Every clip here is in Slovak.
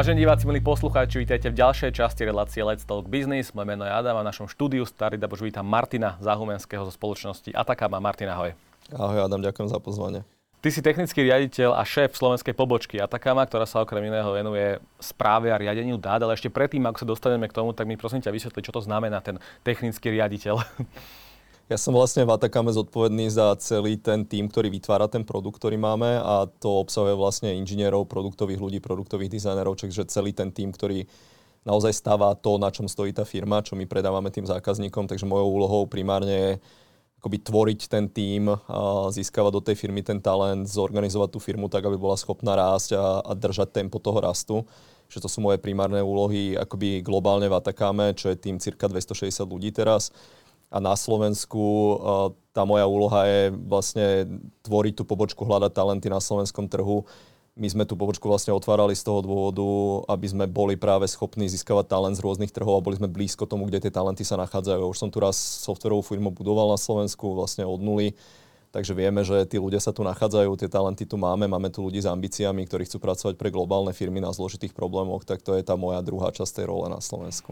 Vážení diváci, milí poslucháči, vítajte v ďalšej časti relácie Let's Talk Business. Moje meno je Adam a v našom štúdiu starý dabož vítam Martina Zahumenského zo spoločnosti Atakama. Martina, ahoj. Ahoj Adam, ďakujem za pozvanie. Ty si technický riaditeľ a šéf slovenskej pobočky Atakama, ktorá sa okrem iného venuje správe a riadeniu dát, ale ešte predtým, ako sa dostaneme k tomu, tak mi prosím ťa vysvetli, čo to znamená ten technický riaditeľ. Ja som vlastne v Atakame zodpovedný za celý ten tým, ktorý vytvára ten produkt, ktorý máme a to obsahuje vlastne inžinierov, produktových ľudí, produktových dizajnerov, čiže celý ten tým, ktorý naozaj stáva to, na čom stojí tá firma, čo my predávame tým zákazníkom, takže mojou úlohou primárne je akoby tvoriť ten tým, získavať do tej firmy ten talent, zorganizovať tú firmu tak, aby bola schopná rásť a, a držať tempo toho rastu. Že to sú moje primárne úlohy akoby globálne v Atakame, čo je tým cirka 260 ľudí teraz a na Slovensku tá moja úloha je vlastne tvoriť tú pobočku, hľadať talenty na slovenskom trhu. My sme tú pobočku vlastne otvárali z toho dôvodu, aby sme boli práve schopní získavať talent z rôznych trhov a boli sme blízko tomu, kde tie talenty sa nachádzajú. Už som tu raz softverovú firmu budoval na Slovensku vlastne od nuly, takže vieme, že tí ľudia sa tu nachádzajú, tie talenty tu máme, máme tu ľudí s ambíciami, ktorí chcú pracovať pre globálne firmy na zložitých problémoch, tak to je tá moja druhá časť tej role na Slovensku.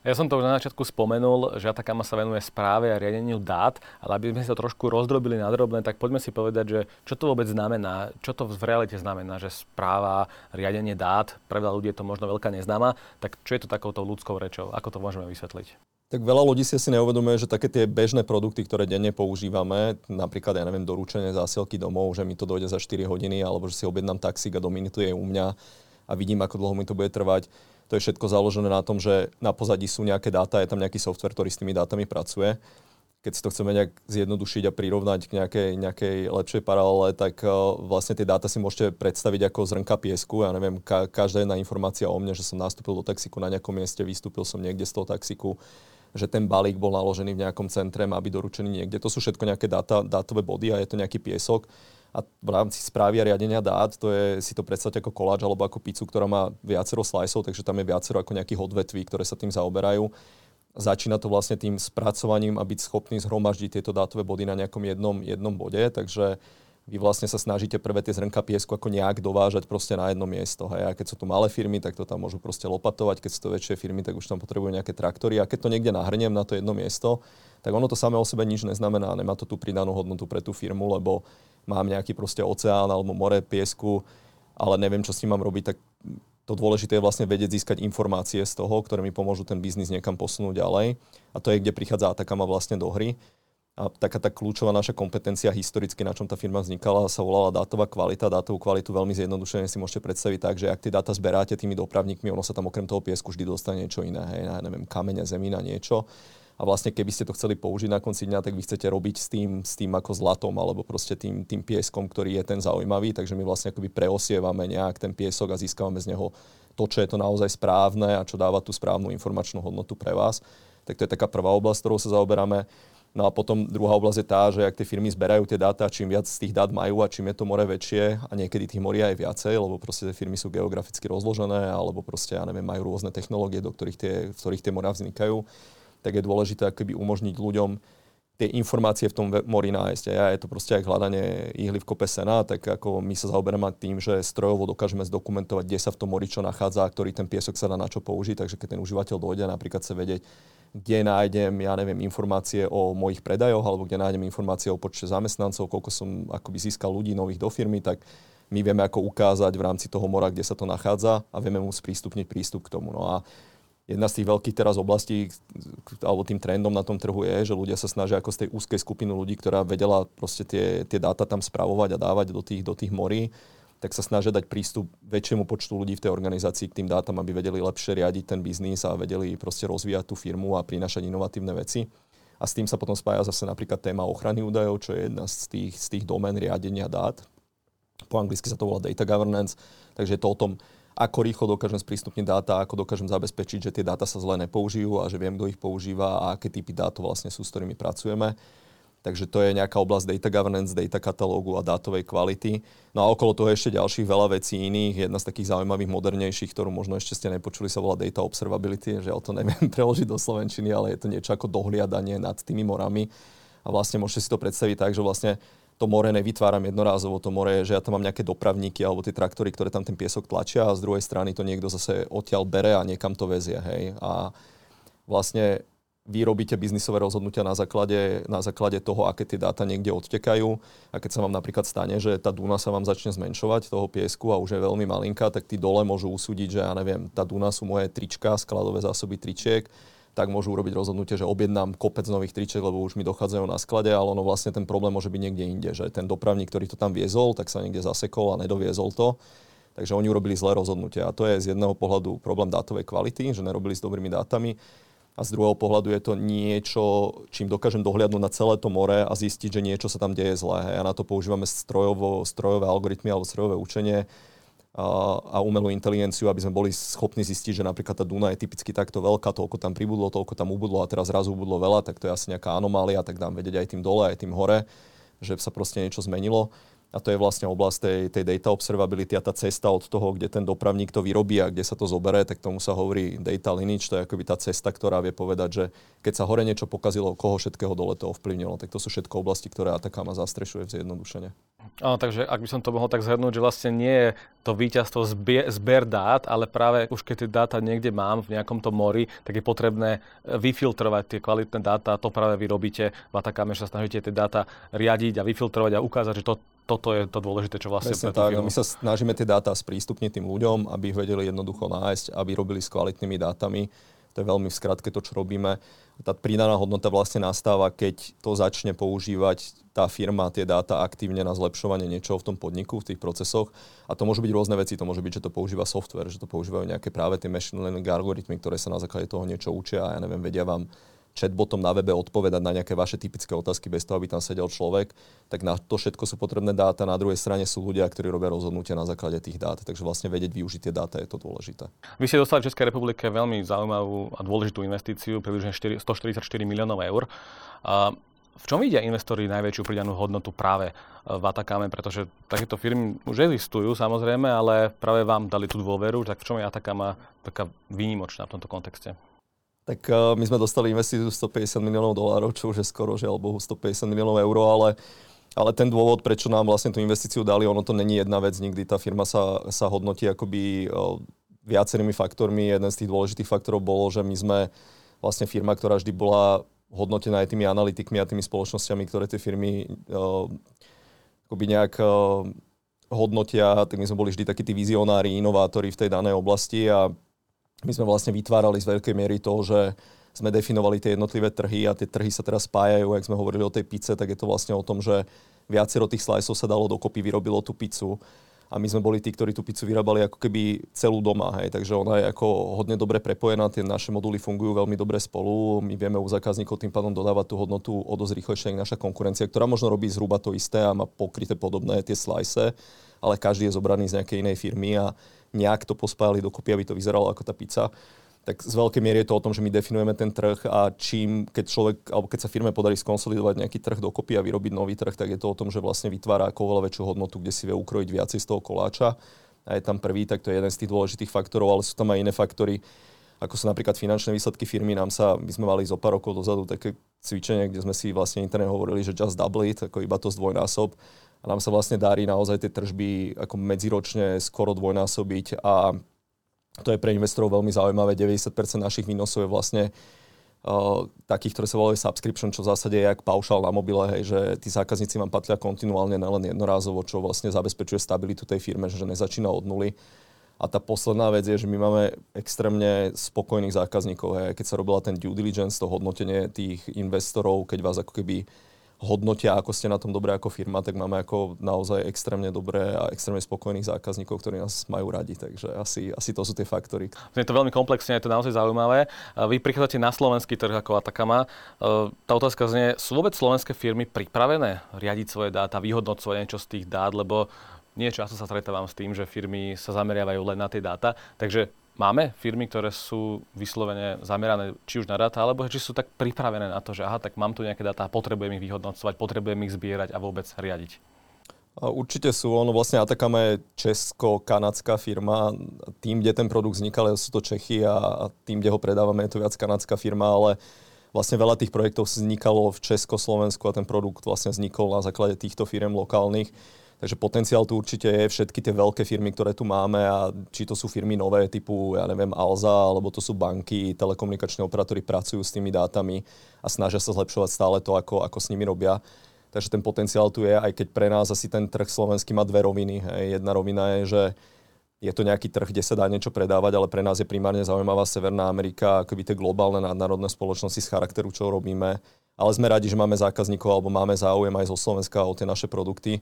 Ja som to už na začiatku spomenul, že Atakama sa venuje správe a riadeniu dát, ale aby sme to trošku rozdrobili na drobné, tak poďme si povedať, že čo to vôbec znamená, čo to v realite znamená, že správa, riadenie dát, pre veľa ľudí je to možno veľká neznáma, tak čo je to takouto ľudskou rečou, ako to môžeme vysvetliť? Tak veľa ľudí si asi neuvedomuje, že také tie bežné produkty, ktoré denne používame, napríklad, ja neviem, doručenie zásielky domov, že mi to dojde za 4 hodiny, alebo že si objednám taxík a do minuty je u mňa a vidím, ako dlho mi to bude trvať to je všetko založené na tom, že na pozadí sú nejaké dáta, je tam nejaký software, ktorý s tými dátami pracuje. Keď si to chceme nejak zjednodušiť a prirovnať k nejakej, nejakej lepšej paralele, tak uh, vlastne tie dáta si môžete predstaviť ako zrnka piesku. Ja neviem, ka- každá jedna informácia o mne, že som nastúpil do taxiku na nejakom mieste, vystúpil som niekde z toho taxiku, že ten balík bol naložený v nejakom centre, má byť doručený niekde. To sú všetko nejaké dáta, dátové body a je to nejaký piesok a v rámci správy a riadenia dát, to je si to predstavte ako koláč alebo ako pizzu, ktorá má viacero sliceov, takže tam je viacero ako nejakých odvetví, ktoré sa tým zaoberajú. Začína to vlastne tým spracovaním a byť schopný zhromaždiť tieto dátové body na nejakom jednom, jednom bode, takže vy vlastne sa snažíte prvé tie zrnka piesku ako nejak dovážať proste na jedno miesto. Hej. A keď sú to malé firmy, tak to tam môžu proste lopatovať, keď sú to väčšie firmy, tak už tam potrebujú nejaké traktory. A keď to niekde nahrniem na to jedno miesto, tak ono to samé o sebe nič neznamená, nemá to tú pridanú hodnotu pre tú firmu, lebo mám nejaký proste oceán alebo more piesku, ale neviem, čo s ním mám robiť, tak to dôležité je vlastne vedieť získať informácie z toho, ktoré mi pomôžu ten biznis niekam posunúť ďalej. A to je, kde prichádza Atakama vlastne do hry. A taká tá kľúčová naša kompetencia historicky, na čom tá firma vznikala, sa volala dátová kvalita. Dátovú kvalitu veľmi zjednodušene si môžete predstaviť tak, že ak tie dáta zberáte tými dopravníkmi, ono sa tam okrem toho piesku vždy dostane niečo iné, hej, ja neviem, kameňa, zemina, niečo a vlastne keby ste to chceli použiť na konci dňa, tak vy chcete robiť s tým, s tým ako zlatom alebo proste tým, tým pieskom, ktorý je ten zaujímavý, takže my vlastne akoby preosievame nejak ten piesok a získavame z neho to, čo je to naozaj správne a čo dáva tú správnu informačnú hodnotu pre vás. Tak to je taká prvá oblasť, ktorou sa zaoberáme. No a potom druhá oblasť je tá, že ak tie firmy zberajú tie dáta, čím viac z tých dát majú a čím je to more väčšie a niekedy tých moria je viacej, lebo proste tie firmy sú geograficky rozložené alebo proste, ja neviem, majú rôzne technológie, do ktorých tie, v ktorých tie moria vznikajú, tak je dôležité akoby umožniť ľuďom tie informácie v tom mori nájsť. A ja je to proste aj hľadanie ihly v kope sena, tak ako my sa zaoberáme tým, že strojovo dokážeme zdokumentovať, kde sa v tom mori čo nachádza, ktorý ten piesok sa dá na čo použiť, takže keď ten užívateľ dojde, napríklad sa vedieť, kde nájdem, ja neviem, informácie o mojich predajoch, alebo kde nájdem informácie o počte zamestnancov, koľko som akoby získal ľudí nových do firmy, tak my vieme ako ukázať v rámci toho mora, kde sa to nachádza a vieme mu sprístupniť prístup k tomu. No a jedna z tých veľkých teraz oblastí, alebo tým trendom na tom trhu je, že ľudia sa snažia ako z tej úzkej skupiny ľudí, ktorá vedela proste tie, tie dáta tam spravovať a dávať do tých, do tých morí, tak sa snažia dať prístup väčšiemu počtu ľudí v tej organizácii k tým dátam, aby vedeli lepšie riadiť ten biznis a vedeli proste rozvíjať tú firmu a prinašať inovatívne veci. A s tým sa potom spája zase napríklad téma ochrany údajov, čo je jedna z tých, z tých domén riadenia dát. Po anglicky sa to volá data governance, takže je to o tom, ako rýchlo dokážem sprístupniť dáta, ako dokážem zabezpečiť, že tie dáta sa zle nepoužijú a že viem, kto ich používa a aké typy dát vlastne sú, s ktorými pracujeme. Takže to je nejaká oblasť data governance, data katalógu a dátovej kvality. No a okolo toho ešte ďalších veľa vecí iných. Jedna z takých zaujímavých, modernejších, ktorú možno ešte ste nepočuli, sa volá data observability. Že ja to neviem preložiť do slovenčiny, ale je to niečo ako dohliadanie nad tými morami. A vlastne môžete si to predstaviť tak, že vlastne to more nevytváram jednorázovo, to more že ja tam mám nejaké dopravníky alebo tie traktory, ktoré tam ten piesok tlačia a z druhej strany to niekto zase odtiaľ bere a niekam to vezie. Hej. A vlastne vy robíte biznisové rozhodnutia na základe, na základe toho, aké tie dáta niekde odtekajú. A keď sa vám napríklad stane, že tá Duna sa vám začne zmenšovať, toho piesku a už je veľmi malinká, tak tí dole môžu usúdiť, že ja neviem, tá Duna sú moje trička, skladové zásoby tričiek, tak môžu urobiť rozhodnutie, že objednám kopec nových tričiek, lebo už mi dochádzajú na sklade, ale ono vlastne ten problém môže byť niekde inde, že ten dopravník, ktorý to tam viezol, tak sa niekde zasekol a nedoviezol to. Takže oni urobili zlé rozhodnutie. A to je z jedného pohľadu problém dátovej kvality, že nerobili s dobrými dátami. A z druhého pohľadu je to niečo, čím dokážem dohliadnúť na celé to more a zistiť, že niečo sa tam deje zlé. A na to používame strojovo, strojové algoritmy alebo strojové učenie a umelú inteligenciu, aby sme boli schopní zistiť, že napríklad tá Duna je typicky takto veľká, toľko tam pribudlo, toľko tam ubudlo a teraz zrazu ubudlo veľa, tak to je asi nejaká anomália, tak dám vedieť aj tým dole, aj tým hore, že sa proste niečo zmenilo. A to je vlastne oblasť tej, tej data observability a tá cesta od toho, kde ten dopravník to vyrobí a kde sa to zobere, tak tomu sa hovorí data lineage, to je akoby tá cesta, ktorá vie povedať, že keď sa hore niečo pokazilo, koho všetkého dole to ovplyvnilo. Tak to sú všetko oblasti, ktoré Atacama zastrešuje v zjednodušene. Áno, takže ak by som to mohol tak zhrnúť, že vlastne nie je to víťazstvo zbier, zber dát, ale práve už keď tie dáta niekde mám v nejakom tom mori, tak je potrebné vyfiltrovať tie kvalitné dáta. To práve vy robíte v Atacame, že sa snažíte tie dáta riadiť a vyfiltrovať a ukázať, že to, toto je to dôležité, čo vlastne Presne tak. My sa snažíme tie dáta sprístupniť tým ľuďom, aby ich vedeli jednoducho nájsť, aby robili s kvalitnými dátami. To je veľmi v skratke to, čo robíme. Tá pridaná hodnota vlastne nastáva, keď to začne používať tá firma tie dáta aktívne na zlepšovanie niečoho v tom podniku, v tých procesoch. A to môžu byť rôzne veci. To môže byť, že to používa software, že to používajú nejaké práve tie machine learning algoritmy, ktoré sa na základe toho niečo učia a ja neviem, vedia vám chatbotom na webe odpovedať na nejaké vaše typické otázky bez toho, aby tam sedel človek, tak na to všetko sú potrebné dáta. Na druhej strane sú ľudia, ktorí robia rozhodnutia na základe tých dát. Takže vlastne vedieť využiť tie dáta je to dôležité. Vy ste dostali v Českej republike veľmi zaujímavú a dôležitú investíciu, približne 144 miliónov eur. A v čom vidia investori najväčšiu pridanú hodnotu práve v Atakame, pretože takéto firmy už existujú samozrejme, ale práve vám dali tú dôveru, tak v čom je Atakama taká výnimočná v tomto kontexte? Tak uh, my sme dostali investíciu 150 miliónov dolárov, čo už je skoro, žiaľ Bohu, 150 miliónov eur, ale, ale ten dôvod, prečo nám vlastne tú investíciu dali, ono to není jedna vec nikdy. Tá firma sa, sa hodnotí akoby uh, viacerými faktormi. Jeden z tých dôležitých faktorov bolo, že my sme vlastne firma, ktorá vždy bola hodnotená aj tými analytikmi a tými spoločnosťami, ktoré tie firmy uh, akoby nejak uh, hodnotia, tak my sme boli vždy takí tí vizionári, inovátori v tej danej oblasti a my sme vlastne vytvárali z veľkej miery to, že sme definovali tie jednotlivé trhy a tie trhy sa teraz spájajú. Ak sme hovorili o tej pice, tak je to vlastne o tom, že viacero tých sliceov sa dalo dokopy, vyrobilo tú pizzu a my sme boli tí, ktorí tú pizzu vyrábali ako keby celú doma, hej. takže ona je ako hodne dobre prepojená, tie naše moduly fungujú veľmi dobre spolu, my vieme u zákazníkov tým pádom dodávať tú hodnotu o dosť rýchlejšie naša konkurencia, ktorá možno robí zhruba to isté a má pokryté podobné tie slice, ale každý je zobraný z nejakej inej firmy a nejak to pospájali dokopy, aby to vyzeralo ako tá pizza tak z veľkej miery je to o tom, že my definujeme ten trh a čím, keď človek, alebo keď sa firme podarí skonsolidovať nejaký trh dokopy a vyrobiť nový trh, tak je to o tom, že vlastne vytvára ako oveľa väčšiu hodnotu, kde si vie ukrojiť viacej z toho koláča. A je tam prvý, tak to je jeden z tých dôležitých faktorov, ale sú tam aj iné faktory, ako sú napríklad finančné výsledky firmy. Nám sa, my sme mali zo pár rokov dozadu také cvičenie, kde sme si vlastne interne hovorili, že just double it, ako iba to zdvojnásob. A nám sa vlastne darí naozaj tie tržby ako medziročne skoro dvojnásobiť a to je pre investorov veľmi zaujímavé. 90% našich výnosov je vlastne uh, takých, ktoré sa volajú subscription, čo v zásade je jak paušal na mobile, hej, že tí zákazníci vám patria kontinuálne, nelen jednorázovo, čo vlastne zabezpečuje stabilitu tej firme, že nezačína od nuly. A tá posledná vec je, že my máme extrémne spokojných zákazníkov. Hej. Keď sa robila ten due diligence, to hodnotenie tých investorov, keď vás ako keby hodnotia, ako ste na tom dobre ako firma, tak máme ako naozaj extrémne dobré a extrémne spokojných zákazníkov, ktorí nás majú radi. Takže asi, asi to sú tie faktory. Je to veľmi komplexne, je to naozaj zaujímavé. Vy prichádzate na slovenský trh ako Atakama. E, tá otázka znie, sú vôbec slovenské firmy pripravené riadiť svoje dáta, vyhodnocovať niečo z tých dát, lebo nie často sa stretávam s tým, že firmy sa zameriavajú len na tie dáta. Takže Máme firmy, ktoré sú vyslovene zamerané či už na dáta, alebo či sú tak pripravené na to, že aha, tak mám tu nejaké dáta, potrebujem ich vyhodnocovať, potrebujem ich zbierať a vôbec riadiť. Určite sú. Ono vlastne Atacama je česko-kanadská firma. Tým, kde ten produkt vznikal, sú to Čechy a tým, kde ho predávame, je to viac kanadská firma, ale vlastne veľa tých projektov vznikalo v Československu a ten produkt vlastne vznikol na základe týchto firm lokálnych. Takže potenciál tu určite je, všetky tie veľké firmy, ktoré tu máme a či to sú firmy nové typu, ja neviem, Alza, alebo to sú banky, telekomunikační operátori pracujú s tými dátami a snažia sa zlepšovať stále to, ako, ako s nimi robia. Takže ten potenciál tu je, aj keď pre nás asi ten trh slovenský má dve roviny. Jedna rovina je, že je to nejaký trh, kde sa dá niečo predávať, ale pre nás je primárne zaujímavá Severná Amerika, akoby tie globálne nadnárodné spoločnosti z charakteru, čo robíme. Ale sme radi, že máme zákazníkov alebo máme záujem aj zo Slovenska o tie naše produkty.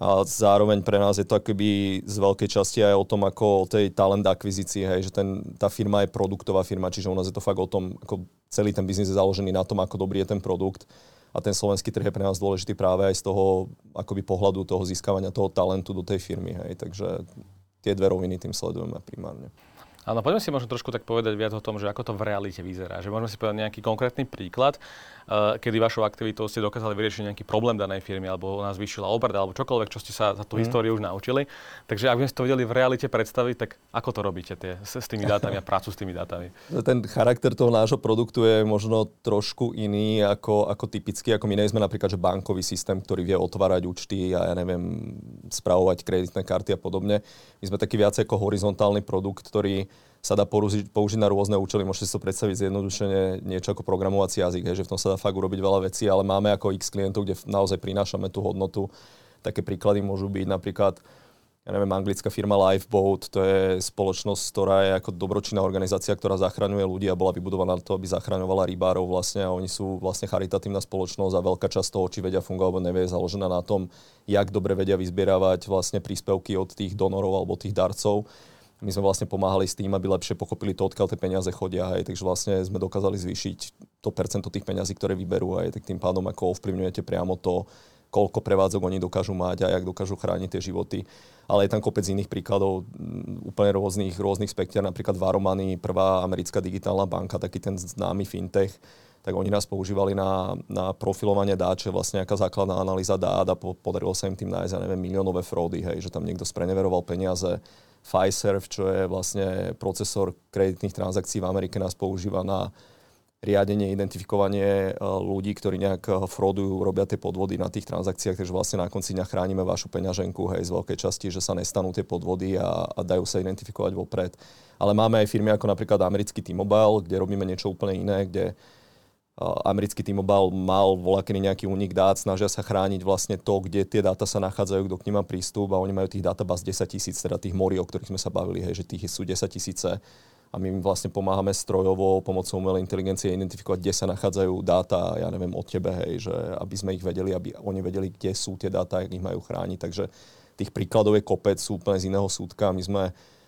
A zároveň pre nás je to akoby z veľkej časti aj o tom, ako o tej talent akvizícii, hej, že ten, tá firma je produktová firma, čiže u nás je to fakt o tom, ako celý ten biznis je založený na tom, ako dobrý je ten produkt. A ten slovenský trh je pre nás dôležitý práve aj z toho akoby pohľadu toho získavania toho talentu do tej firmy. Hej. Takže tie dve roviny tým sledujeme primárne. Áno, poďme si možno trošku tak povedať viac o tom, že ako to v realite vyzerá. Že môžeme si povedať nejaký konkrétny príklad, uh, kedy vašou aktivitou ste dokázali vyriešiť nejaký problém danej firmy, alebo nás zvýšila obrad, alebo čokoľvek, čo ste sa za tú mm. históriu už naučili. Takže ak by sme si to vedeli v realite predstaviť, tak ako to robíte tie, s, s tými dátami a prácu s tými dátami? Ten charakter toho nášho produktu je možno trošku iný ako, ako typický, ako my nie sme napríklad že bankový systém, ktorý vie otvárať účty a ja neviem, spravovať kreditné karty a podobne. My sme taký viac ako horizontálny produkt, ktorý sa dá použiť, použiť na rôzne účely. Môžete si to predstaviť zjednodušene niečo ako programovací jazyk, hej, že v tom sa dá fakt urobiť veľa vecí, ale máme ako x klientov, kde naozaj prinášame tú hodnotu. Také príklady môžu byť napríklad ja neviem, anglická firma Lifeboat, to je spoločnosť, ktorá je ako dobročinná organizácia, ktorá zachraňuje ľudí a bola vybudovaná na to, aby zachraňovala rybárov vlastne a oni sú vlastne charitatívna spoločnosť a veľká časť toho, či vedia fungovať alebo nevie, je založená na tom, jak dobre vedia vyzbieravať vlastne príspevky od tých donorov alebo tých darcov my sme vlastne pomáhali s tým, aby lepšie pochopili to, odkiaľ tie peniaze chodia, hej, takže vlastne sme dokázali zvýšiť to percento tých peňazí, ktoré vyberú, aj tak tým pádom ako ovplyvňujete priamo to, koľko prevádzok oni dokážu mať a jak dokážu chrániť tie životy. Ale je tam kopec iných príkladov, úplne rôznych, rôznych spektier, napríklad Varomany, prvá americká digitálna banka, taký ten známy fintech, tak oni nás používali na, na profilovanie dát, čo je vlastne nejaká základná analýza dát a podarilo sa im tým nájsť, ja neviem, miliónové fraudy, hej, že tam niekto spreneveroval peniaze Fiserv, čo je vlastne procesor kreditných transakcií v Amerike, nás používa na riadenie, identifikovanie e, ľudí, ktorí nejak e, fraudujú, robia tie podvody na tých transakciách, takže vlastne na konci dňa chránime vašu peňaženku hej, z veľkej časti, že sa nestanú tie podvody a, a dajú sa identifikovať vopred. Ale máme aj firmy ako napríklad americký T-Mobile, kde robíme niečo úplne iné, kde americký T-Mobile mal voľaký nejaký únik dát, snažia sa chrániť vlastne to, kde tie dáta sa nachádzajú, kto k nim má prístup a oni majú tých databáz 10 tisíc, teda tých morí, o ktorých sme sa bavili, hej, že tých sú 10 tisíce a my im vlastne pomáhame strojovo pomocou umelej inteligencie identifikovať, kde sa nachádzajú dáta, ja neviem, od tebe, hej, že aby sme ich vedeli, aby oni vedeli, kde sú tie dáta, ak ich majú chrániť. Takže tých príkladov je kopec, sú úplne z iného súdka. My sme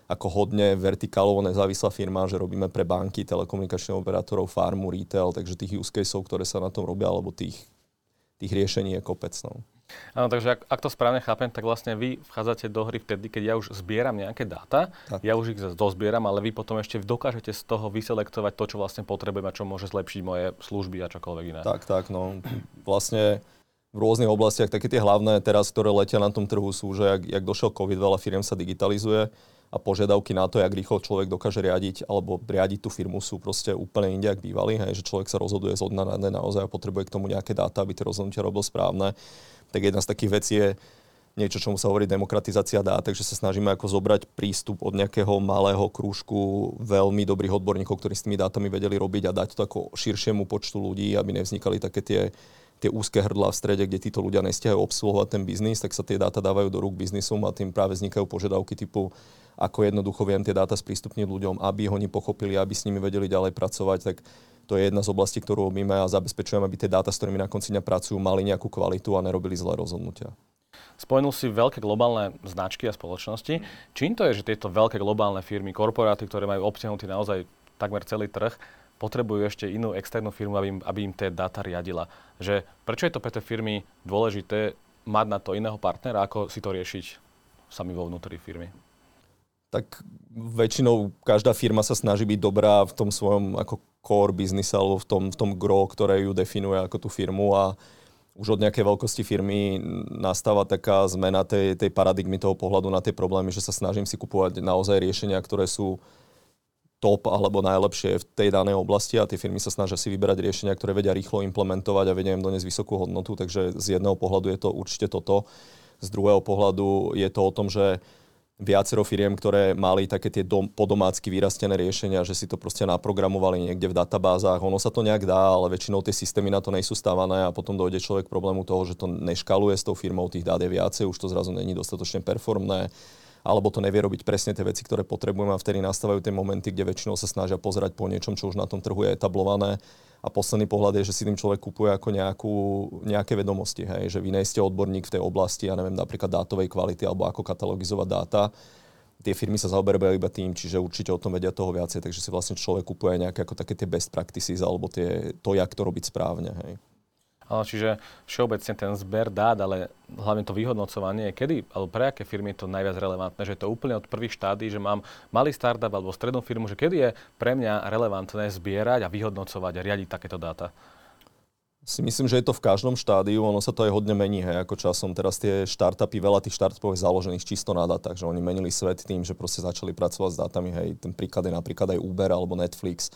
ako hodne vertikálovo nezávislá firma, že robíme pre banky, telekomunikačných operátorov, farmu, retail, takže tých use caseov, ktoré sa na tom robia, alebo tých, tých riešení je kopec. No. Áno, takže ak, ak to správne chápem, tak vlastne vy vchádzate do hry vtedy, keď ja už zbieram nejaké dáta, tak. ja už ich dozbieram, ale vy potom ešte dokážete z toho vyselektovať to, čo vlastne potrebujem a čo môže zlepšiť moje služby a čokoľvek iné. Tak, tak, no. Vlastne v rôznych oblastiach, také tie hlavné teraz, ktoré letia na tom trhu sú, že jak, jak došiel COVID, veľa firiem sa digitalizuje, a požiadavky na to, jak rýchlo človek dokáže riadiť alebo riadiť tú firmu sú proste úplne inde, ak bývali, hej, že človek sa rozhoduje z dna na deň naozaj a potrebuje k tomu nejaké dáta, aby tie rozhodnutia robil správne. Tak jedna z takých vecí je niečo, čomu sa hovorí demokratizácia dát, takže sa snažíme ako zobrať prístup od nejakého malého krúžku veľmi dobrých odborníkov, ktorí s tými dátami vedeli robiť a dať to ako širšiemu počtu ľudí, aby nevznikali také tie tie úzke hrdla v strede, kde títo ľudia nestihajú obsluhovať ten biznis, tak sa tie dáta dávajú do rúk biznisom a tým práve vznikajú požiadavky typu ako jednoducho viem tie dáta sprístupniť ľuďom, aby ho oni pochopili, aby s nimi vedeli ďalej pracovať, tak to je jedna z oblastí, ktorú robíme a zabezpečujeme, aby tie dáta, s ktorými na konci dňa pracujú, mali nejakú kvalitu a nerobili zlé rozhodnutia. Spomenul si veľké globálne značky a spoločnosti. Čím to je, že tieto veľké globálne firmy, korporáty, ktoré majú obsiahnutý naozaj takmer celý trh, potrebujú ešte inú externú firmu, aby im, aby im tie dáta riadila. Že prečo je to pre tie firmy dôležité mať na to iného partnera, ako si to riešiť sami vo vnútri firmy? Tak väčšinou každá firma sa snaží byť dobrá v tom svojom ako core business alebo v tom, v tom gro, ktoré ju definuje ako tú firmu a už od nejakej veľkosti firmy nastáva taká zmena tej, tej paradigmy toho pohľadu na tie problémy, že sa snažím si kupovať naozaj riešenia, ktoré sú top alebo najlepšie v tej danej oblasti a tie firmy sa snažia si vyberať riešenia, ktoré vedia rýchlo implementovať a vedia im doniesť vysokú hodnotu, takže z jedného pohľadu je to určite toto. Z druhého pohľadu je to o tom, že viacero firiem, ktoré mali také tie dom, podomácky vyrastené riešenia, že si to proste naprogramovali niekde v databázach. Ono sa to nejak dá, ale väčšinou tie systémy na to nejsú stávané a potom dojde človek k problému toho, že to neškaluje s tou firmou, tých dát je viacej, už to zrazu není dostatočne performné alebo to nevie robiť presne tie veci, ktoré potrebujeme a vtedy nastávajú tie momenty, kde väčšinou sa snažia pozerať po niečom, čo už na tom trhu je etablované a posledný pohľad je, že si tým človek kupuje ako nejakú, nejaké vedomosti, hej, že vy nie ste odborník v tej oblasti, ja neviem, napríklad dátovej kvality alebo ako katalogizovať dáta. Tie firmy sa zaoberajú iba tým, čiže určite o tom vedia toho viacej, takže si vlastne človek kupuje nejaké ako také tie best practices alebo tie, to, jak to robiť správne. Hej. Čiže všeobecne ten zber dát, ale hlavne to vyhodnocovanie, kedy, alebo pre aké firmy je to najviac relevantné, že je to úplne od prvých štádí, že mám malý startup alebo strednú firmu, že kedy je pre mňa relevantné zbierať a vyhodnocovať a riadiť takéto dáta? Si myslím, že je to v každom štádiu, ono sa to aj hodne mení, hej, ako časom. Teraz tie startupy, veľa tých startupov je založených čisto na dátach, že oni menili svet tým, že proste začali pracovať s dátami, hej, ten príklad je napríklad aj Uber alebo Netflix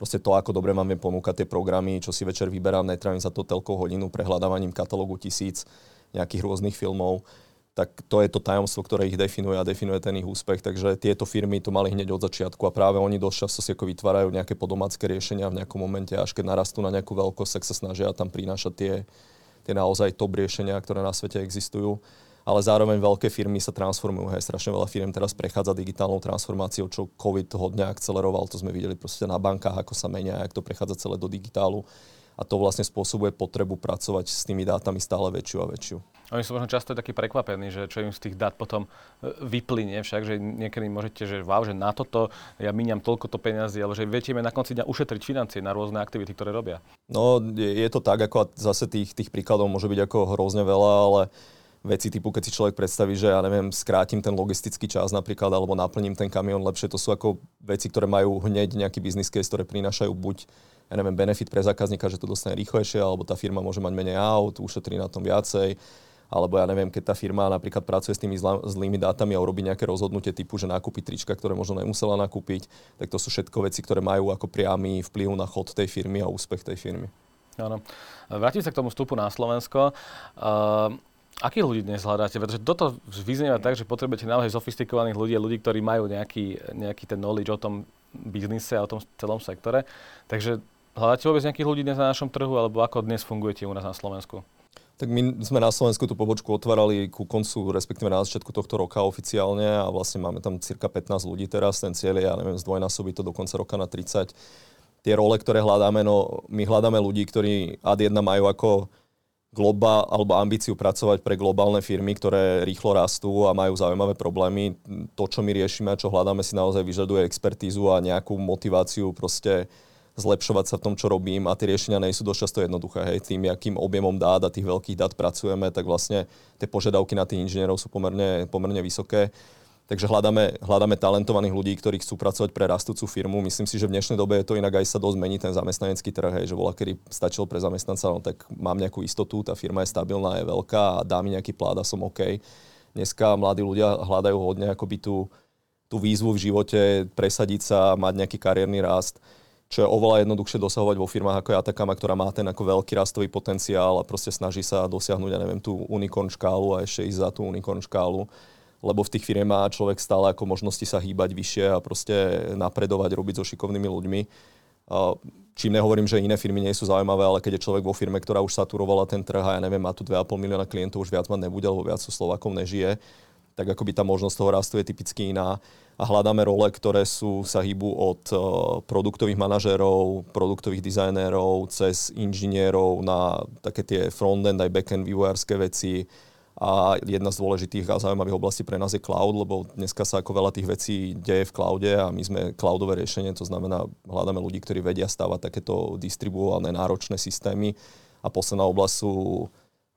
proste to, ako dobre viem ponúkať tie programy, čo si večer vyberám, netrávim za to telkou hodinu prehľadávaním katalógu tisíc nejakých rôznych filmov, tak to je to tajomstvo, ktoré ich definuje a definuje ten ich úspech. Takže tieto firmy to mali hneď od začiatku a práve oni dosť často si ako vytvárajú nejaké podomácké riešenia v nejakom momente, až keď narastú na nejakú veľkosť, tak sa snažia tam prinášať tie, tie naozaj top riešenia, ktoré na svete existujú ale zároveň veľké firmy sa transformujú. Hej, strašne veľa firm teraz prechádza digitálnou transformáciou, čo COVID hodne akceleroval. To sme videli proste na bankách, ako sa menia, ako to prechádza celé do digitálu. A to vlastne spôsobuje potrebu pracovať s tými dátami stále väčšiu a väčšiu. Oni sú možno často takí prekvapení, že čo im z tých dát potom e, vyplynie, však, že niekedy môžete, že wow, že na toto ja míňam toľko to peniazy, ale že viete na konci dňa ušetriť financie na rôzne aktivity, ktoré robia. No, je, je to tak, ako zase tých, tých príkladov môže byť ako hrozne veľa, ale veci typu, keď si človek predstaví, že ja neviem, skrátim ten logistický čas napríklad, alebo naplním ten kamión lepšie, to sú ako veci, ktoré majú hneď nejaký business case, ktoré prinášajú buď ja neviem, benefit pre zákazníka, že to dostane rýchlejšie, alebo tá firma môže mať menej aut, ušetrí na tom viacej, alebo ja neviem, keď tá firma napríklad pracuje s tými zlá, zlými dátami a urobí nejaké rozhodnutie typu, že nakúpi trička, ktoré možno nemusela nakúpiť, tak to sú všetko veci, ktoré majú ako priamy vplyv na chod tej firmy a úspech tej firmy. Áno. Vrátim sa k tomu vstupu na Slovensko. Uh, Akých ľudí dnes hľadáte? Pretože toto vyznieva tak, že potrebujete naozaj sofistikovaných ľudí, ľudí, ktorí majú nejaký, nejaký ten knowledge o tom biznise a o tom celom sektore. Takže hľadáte vôbec nejakých ľudí dnes na našom trhu, alebo ako dnes fungujete u nás na Slovensku? Tak my sme na Slovensku tú pobočku otvárali ku koncu, respektíve na začiatku tohto roka oficiálne a vlastne máme tam cirka 15 ľudí teraz. Ten cieľ je, ja neviem, zdvojnásobiť to do konca roka na 30. Tie role, ktoré hľadáme, no my hľadáme ľudí, ktorí ad 1 majú ako globál, alebo ambíciu pracovať pre globálne firmy, ktoré rýchlo rastú a majú zaujímavé problémy. To, čo my riešime a čo hľadáme, si naozaj vyžaduje expertízu a nejakú motiváciu proste zlepšovať sa v tom, čo robím a tie riešenia nie sú dosť často jednoduché. Hej. Tým, akým objemom dát a tých veľkých dát pracujeme, tak vlastne tie požiadavky na tých inžinierov sú pomerne, pomerne vysoké. Takže hľadáme, hľadáme talentovaných ľudí, ktorí chcú pracovať pre rastúcu firmu. Myslím si, že v dnešnej dobe je to inak aj sa dosť mení ten zamestnanecký trh, hej, že bola, kedy stačilo pre zamestnanca, no tak mám nejakú istotu, tá firma je stabilná, je veľká a dá mi nejaký plát a som OK. Dneska mladí ľudia hľadajú hodne akoby tú, tú výzvu v živote, presadiť sa, mať nejaký kariérny rast čo je oveľa jednoduchšie dosahovať vo firmách ako je Atakama, ktorá má ten ako veľký rastový potenciál a proste snaží sa dosiahnuť, ja neviem, tú unicorn škálu a ešte ísť za tú unicorn škálu lebo v tých firmách má človek stále ako možnosti sa hýbať vyššie a proste napredovať, robiť so šikovnými ľuďmi. Čím nehovorím, že iné firmy nie sú zaujímavé, ale keď je človek vo firme, ktorá už saturovala ten trh a ja neviem, má tu 2,5 milióna klientov, už viac mať nebude, lebo viac sú Slovakov nežije, tak akoby tá možnosť toho rastu je typicky iná. A hľadáme role, ktoré sú, sa hýbu od uh, produktových manažérov, produktových dizajnérov, cez inžinierov na také tie front-end aj back-end vývojárske veci, a jedna z dôležitých a zaujímavých oblastí pre nás je cloud, lebo dneska sa ako veľa tých vecí deje v cloude a my sme cloudové riešenie, to znamená, hľadáme ľudí, ktorí vedia stávať takéto distribuované náročné systémy. A posledná oblasť sú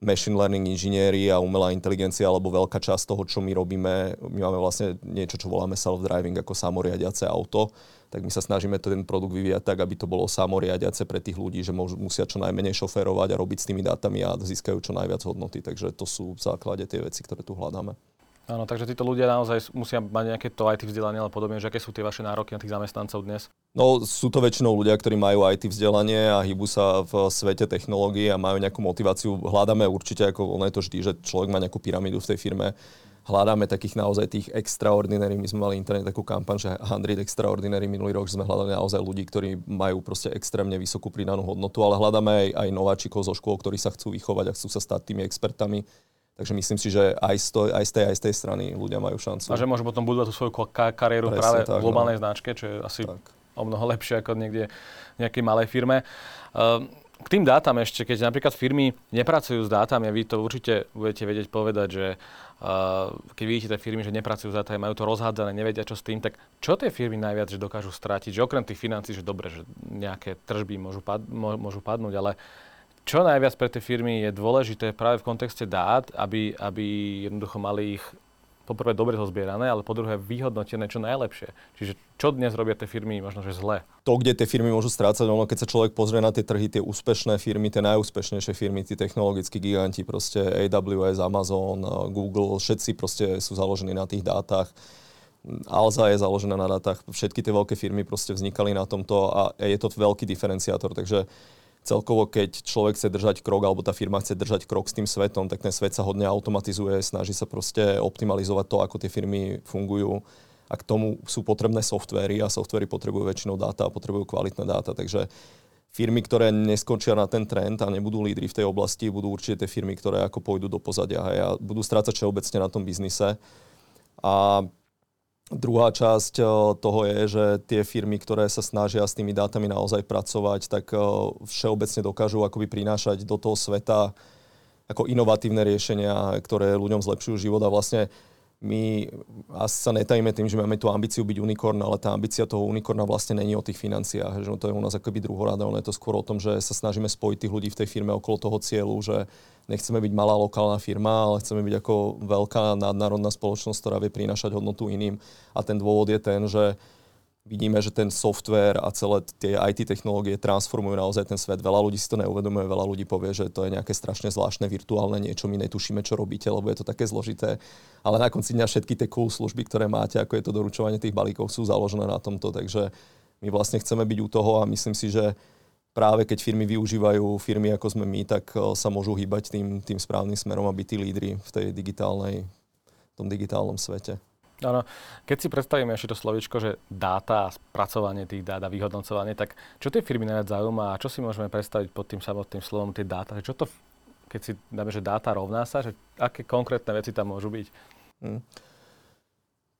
machine learning inžinieri a umelá inteligencia, alebo veľká časť toho, čo my robíme, my máme vlastne niečo, čo voláme self-driving ako samoriadiace auto, tak my sa snažíme ten produkt vyvíjať tak, aby to bolo samoriadiace pre tých ľudí, že musia čo najmenej šoférovať a robiť s tými dátami a získajú čo najviac hodnoty. Takže to sú v základe tie veci, ktoré tu hľadáme. Áno, takže títo ľudia naozaj musia mať nejaké to IT vzdelanie, ale podobne, že aké sú tie vaše nároky na tých zamestnancov dnes? No, sú to väčšinou ľudia, ktorí majú IT vzdelanie a hýbu sa v svete technológií a majú nejakú motiváciu. Hľadáme určite, ako ono je to vždy, že človek má nejakú pyramídu v tej firme. Hľadáme takých naozaj tých extraordinary. My sme mali internet takú kampaň, že 100 extraordinary minulý rok, že sme hľadali naozaj ľudí, ktorí majú proste extrémne vysokú pridanú hodnotu, ale hľadáme aj, aj nováčikov zo škôl, ktorí sa chcú vychovať a chcú sa stať tými expertami Takže myslím si, že aj z, to, aj z tej, aj z tej strany ľudia majú šancu. A že môžu potom budovať tú svoju kariéru Presne, práve tak, v no. globálnej no. značke, čo je asi tak. o mnoho lepšie ako niekde v nejakej malej firme. Uh, k tým dátam ešte, keď napríklad firmy nepracujú s dátami, vy to určite budete vedieť povedať, že uh, keď vidíte tie firmy, že nepracujú s dátami, majú to rozhádzané, nevedia čo s tým, tak čo tie firmy najviac že dokážu stratiť? Že okrem tých financí, že dobre, že nejaké tržby môžu, pad, môžu padnúť, ale čo najviac pre tie firmy je dôležité práve v kontexte dát, aby, aby jednoducho mali ich poprvé dobre zozbierané, ale po druhé vyhodnotené čo najlepšie. Čiže čo dnes robia tie firmy možno, že zle? To, kde tie firmy môžu strácať, ono, keď sa človek pozrie na tie trhy, tie úspešné firmy, tie najúspešnejšie firmy, tí technologickí giganti, proste AWS, Amazon, Google, všetci proste sú založení na tých dátach. Alza je založená na dátach, všetky tie veľké firmy proste vznikali na tomto a je to veľký diferenciátor, takže celkovo, keď človek chce držať krok, alebo tá firma chce držať krok s tým svetom, tak ten svet sa hodne automatizuje, snaží sa proste optimalizovať to, ako tie firmy fungujú. A k tomu sú potrebné softvery a softvery potrebujú väčšinou dáta a potrebujú kvalitné dáta. Takže firmy, ktoré neskončia na ten trend a nebudú lídry v tej oblasti, budú určite tie firmy, ktoré ako pôjdu do pozadia a budú strácať všeobecne na tom biznise. A Druhá časť eh, toho je, že tie firmy, ktoré sa snažia s tými dátami naozaj pracovať, tak eh, všeobecne dokážu akoby prinášať do toho sveta ako inovatívne riešenia, ktoré ľuďom zlepšujú život. A vlastne my asi sa netajíme tým, že máme tú ambíciu byť unikorn, ale tá ambícia toho unikorna vlastne není o tých financiách. Že to je u nás akoby druhoráda, ono je to skôr o tom, že sa snažíme spojiť tých ľudí v tej firme okolo toho cieľu, že nechceme byť malá lokálna firma, ale chceme byť ako veľká nadnárodná spoločnosť, ktorá vie prinášať hodnotu iným. A ten dôvod je ten, že vidíme, že ten software a celé tie IT technológie transformujú naozaj ten svet. Veľa ľudí si to neuvedomuje, veľa ľudí povie, že to je nejaké strašne zvláštne virtuálne niečo, my netušíme, čo robíte, lebo je to také zložité. Ale na konci dňa všetky tie cool služby, ktoré máte, ako je to doručovanie tých balíkov, sú založené na tomto. Takže my vlastne chceme byť u toho a myslím si, že práve keď firmy využívajú firmy ako sme my, tak eh, sa môžu hýbať tým, tým správnym smerom a byť tí lídry v tej digitálnej, v tom digitálnom svete. Áno. Keď si predstavíme ešte to slovičko, že dáta spracovanie tých dát a vyhodnocovanie, tak čo tie firmy najviac zaujíma a čo si môžeme predstaviť pod tým samotným slovom tie dáta? Čo to, keď si dáme, že dáta rovná sa, že aké konkrétne veci tam môžu byť? Hmm.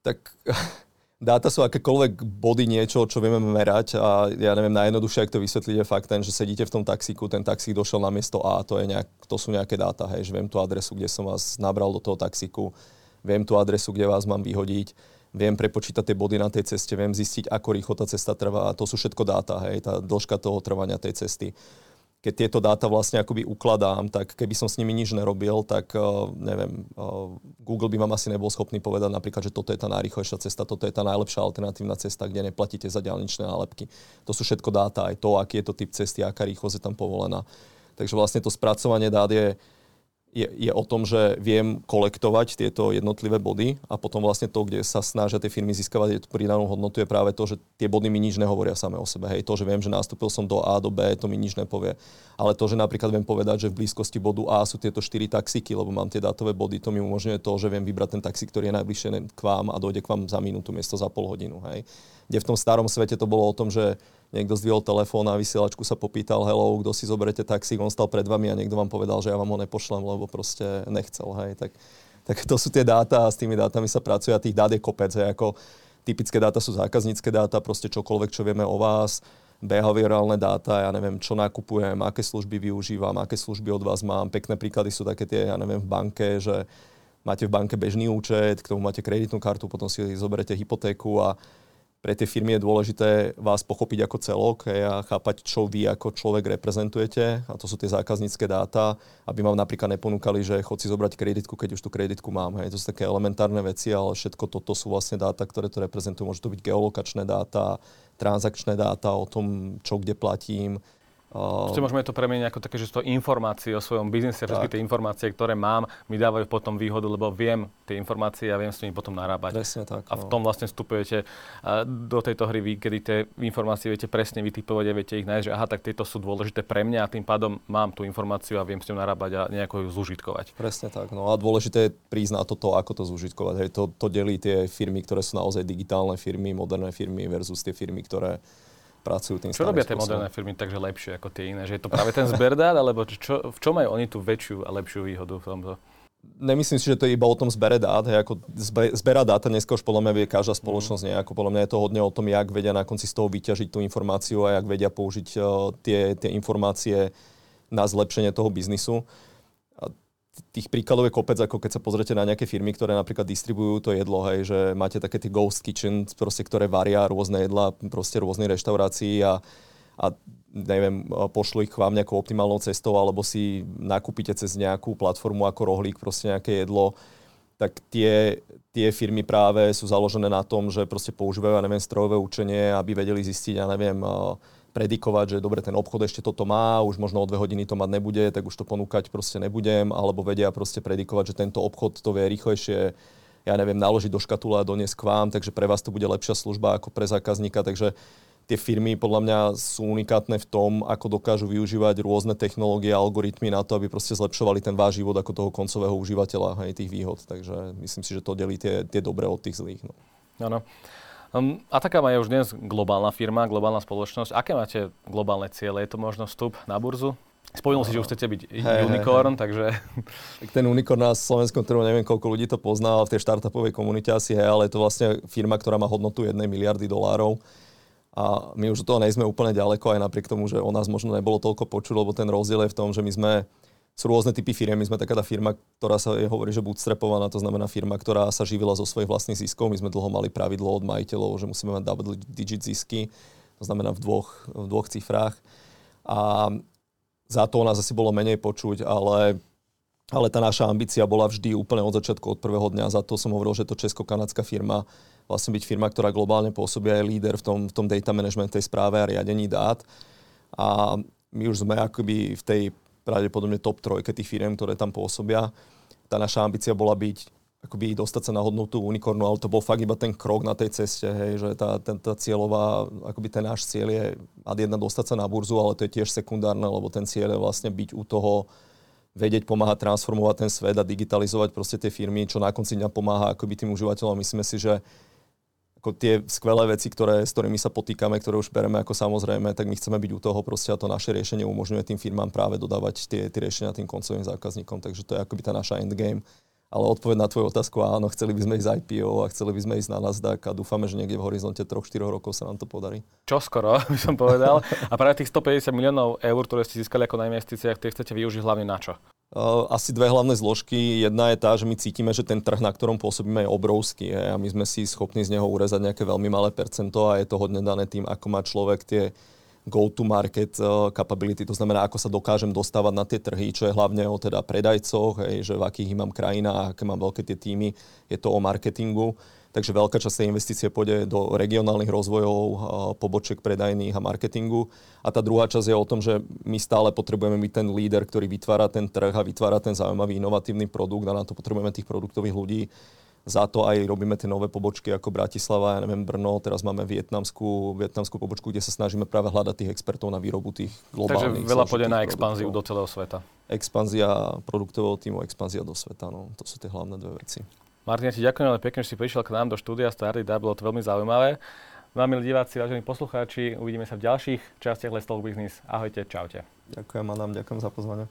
Tak dáta sú akékoľvek body niečo, čo vieme merať a ja neviem, najjednoduchšie, ak to vysvetliť, je fakt ten, že sedíte v tom taxíku, ten taxík došiel na miesto A, to, je nejak, to sú nejaké dáta, hej, že viem tú adresu, kde som vás nabral do toho taxíku, viem tú adresu, kde vás mám vyhodiť, viem prepočítať tie body na tej ceste, viem zistiť, ako rýchlo tá cesta trvá. A to sú všetko dáta, hej, tá dĺžka toho trvania tej cesty. Keď tieto dáta vlastne akoby ukladám, tak keby som s nimi nič nerobil, tak uh, neviem, uh, Google by vám asi nebol schopný povedať napríklad, že toto je tá najrýchlejšia cesta, toto je tá najlepšia alternatívna cesta, kde neplatíte za diálničné nálepky. To sú všetko dáta, aj to, aký je to typ cesty, aká rýchlosť je tam povolená. Takže vlastne to spracovanie dát je je, je o tom, že viem kolektovať tieto jednotlivé body a potom vlastne to, kde sa snažia tie firmy získavať tú pridanú hodnotu, je práve to, že tie body mi nič nehovoria same o sebe. Hej, to, že viem, že nastúpil som do A, do B, to mi nič nepovie. Ale to, že napríklad viem povedať, že v blízkosti bodu A sú tieto štyri taxíky, lebo mám tie dátové body, to mi umožňuje to, že viem vybrať ten taxík, ktorý je najbližšie k vám a dojde k vám za minútu miesto za pol hodinu. Hej. Kde v tom starom svete to bolo o tom, že niekto zdvihol telefón a vysielačku sa popýtal, hello, kto si zoberete taxík, on stal pred vami a niekto vám povedal, že ja vám ho nepošlem, lebo proste nechcel. Hej. Tak, tak to sú tie dáta a s tými dátami sa pracuje a tých dát je kopec. Hej. Ako typické dáta sú zákaznícke dáta, proste čokoľvek, čo vieme o vás, behaviorálne dáta, ja neviem, čo nakupujem, aké služby využívam, aké služby od vás mám. Pekné príklady sú také tie, ja neviem, v banke, že máte v banke bežný účet, k tomu máte kreditnú kartu, potom si zoberete hypotéku a pre tie firmy je dôležité vás pochopiť ako celok a chápať, čo vy ako človek reprezentujete. A to sú tie zákaznícke dáta, aby vám napríklad neponúkali, že chod si zobrať kreditku, keď už tú kreditku mám. Hej. To sú také elementárne veci, ale všetko toto sú vlastne dáta, ktoré to reprezentujú. Môžu to byť geolokačné dáta, transakčné dáta o tom, čo kde platím, Čiže môžeme to premeniť ako také, že to informácie o svojom biznise, všetky tie informácie, ktoré mám, mi dávajú potom výhodu, lebo viem tie informácie a viem s nimi potom narábať. Presne tak. A v no. tom vlastne vstupujete do tejto hry vy, kedy tie informácie viete presne vytipovať a viete ich nájsť, že aha, tak tieto sú dôležité pre mňa a tým pádom mám tú informáciu a viem s ňou narábať a nejako ju zúžitkovať. Presne tak. No a dôležité je prísť na toto, ako to zúžitkovať. Hej, to, to delí tie firmy, ktoré sú naozaj digitálne firmy, moderné firmy versus tie firmy, ktoré pracujú tým Čo robia tie moderné firmy takže lepšie ako tie iné? Že je to práve ten zber dát, alebo čo, v čom majú oni tú väčšiu a lepšiu výhodu v tomto? Nemyslím si, že to je iba o tom zbere dát. Hej, ako zbe, zbera dáta dneska už podľa mňa vie každá spoločnosť mm. nejako. Podľa mňa je to hodne o tom, jak vedia na konci z toho vyťažiť tú informáciu a jak vedia použiť uh, tie, tie informácie na zlepšenie toho biznisu tých príkladov je kopec, ako keď sa pozrete na nejaké firmy, ktoré napríklad distribujú to jedlo, hej, že máte také tie ghost kitchen, proste, ktoré varia rôzne jedla, proste rôznej reštaurácií a, a neviem, pošlu ich k vám nejakou optimálnou cestou, alebo si nakúpite cez nejakú platformu ako rohlík proste nejaké jedlo, tak tie, tie firmy práve sú založené na tom, že proste používajú, ja neviem, strojové učenie, aby vedeli zistiť, ja neviem, predikovať, že dobre, ten obchod ešte toto má, už možno o dve hodiny to mať nebude, tak už to ponúkať proste nebudem, alebo vedia proste predikovať, že tento obchod to vie rýchlejšie, ja neviem, naložiť do škatule a doniesť k vám, takže pre vás to bude lepšia služba ako pre zákazníka, takže tie firmy podľa mňa sú unikátne v tom, ako dokážu využívať rôzne technológie a algoritmy na to, aby proste zlepšovali ten váš život ako toho koncového užívateľa aj tých výhod. Takže myslím si, že to delí tie, tie dobré od tých zlých. No. Ano. Um, Atakama je už dnes globálna firma, globálna spoločnosť. Aké máte globálne ciele? Je to možno vstup na burzu? Spomínal si, že už chcete byť hey, unicorn, hey, hey. takže... Ten unicorn na slovenskom trhu, neviem, koľko ľudí to pozná, ale v tej startupovej komunite asi je, ale je to vlastne firma, ktorá má hodnotu 1 miliardy dolárov. A my už od toho nejsme úplne ďaleko, aj napriek tomu, že o nás možno nebolo toľko počuť, lebo ten rozdiel je v tom, že my sme sú rôzne typy firiem. My sme taká tá firma, ktorá sa je, hovorí, že bootstrapovaná, to znamená firma, ktorá sa živila zo svojich vlastných ziskov. My sme dlho mali pravidlo od majiteľov, že musíme mať double digit zisky, to znamená v dvoch, v dvoch cifrách. A za to nás asi bolo menej počuť, ale, ale tá naša ambícia bola vždy úplne od začiatku, od prvého dňa. Za to som hovoril, že to česko-kanadská firma vlastne byť firma, ktorá globálne pôsobí aj líder v tom, v tom data management, tej správe a riadení dát. A my už sme akoby v tej pravdepodobne top trojke tých firiem, ktoré tam pôsobia. Tá naša ambícia bola byť akoby dostať sa na hodnotu unikornu, ale to bol fakt iba ten krok na tej ceste, hej, že tá, ten, tá cieľová, akoby ten náš cieľ je ad jedna dostať sa na burzu, ale to je tiež sekundárne, lebo ten cieľ je vlastne byť u toho, vedieť pomáhať transformovať ten svet a digitalizovať proste tie firmy, čo na konci dňa pomáha akoby tým užívateľom. Myslíme si, že ako tie skvelé veci, ktoré, s ktorými sa potýkame, ktoré už bereme ako samozrejme, tak my chceme byť u toho proste a to naše riešenie umožňuje tým firmám práve dodávať tie, tie riešenia tým koncovým zákazníkom. Takže to je akoby tá naša endgame. Ale odpoveď na tvoju otázku, áno, chceli by sme ísť IPO a chceli by sme ísť na Nasdaq a dúfame, že niekde v horizonte 3-4 rokov sa nám to podarí. Čo skoro, by som povedal. A práve tých 150 miliónov eur, ktoré ste získali ako na investíciách, tie chcete využiť hlavne na čo? Asi dve hlavné zložky. Jedna je tá, že my cítime, že ten trh, na ktorom pôsobíme, je obrovský a my sme si schopní z neho urezať nejaké veľmi malé percento a je to hodne dané tým, ako má človek tie go-to-market capability, to znamená, ako sa dokážem dostávať na tie trhy, čo je hlavne o teda predajcoch, hej, že v akých mám krajinách, aké mám veľké tie týmy, je to o marketingu. Takže veľká časť tej investície pôjde do regionálnych rozvojov, pobočiek predajných a marketingu. A tá druhá časť je o tom, že my stále potrebujeme byť ten líder, ktorý vytvára ten trh a vytvára ten zaujímavý inovatívny produkt a na to potrebujeme tých produktových ľudí. Za to aj robíme tie nové pobočky ako Bratislava, ja neviem, Brno, teraz máme vietnamskú, vietnamskú pobočku, kde sa snažíme práve hľadať tých expertov na výrobu tých globálnych. Takže veľa pôjde na expanziu do celého sveta. Expanzia produktového týmu, expanzia do sveta, no. To sú tie hlavné dve veci. Martin, ja ti ďakujem veľmi pekne, že si prišiel k nám do štúdia Stardy Dub, bolo to veľmi zaujímavé. Vám, milí diváci, vážení poslucháči, uvidíme sa v ďalších častiach Let's Talk Business. Ahojte, čaute. Ďakujem, Adam, ďakujem za pozvanie.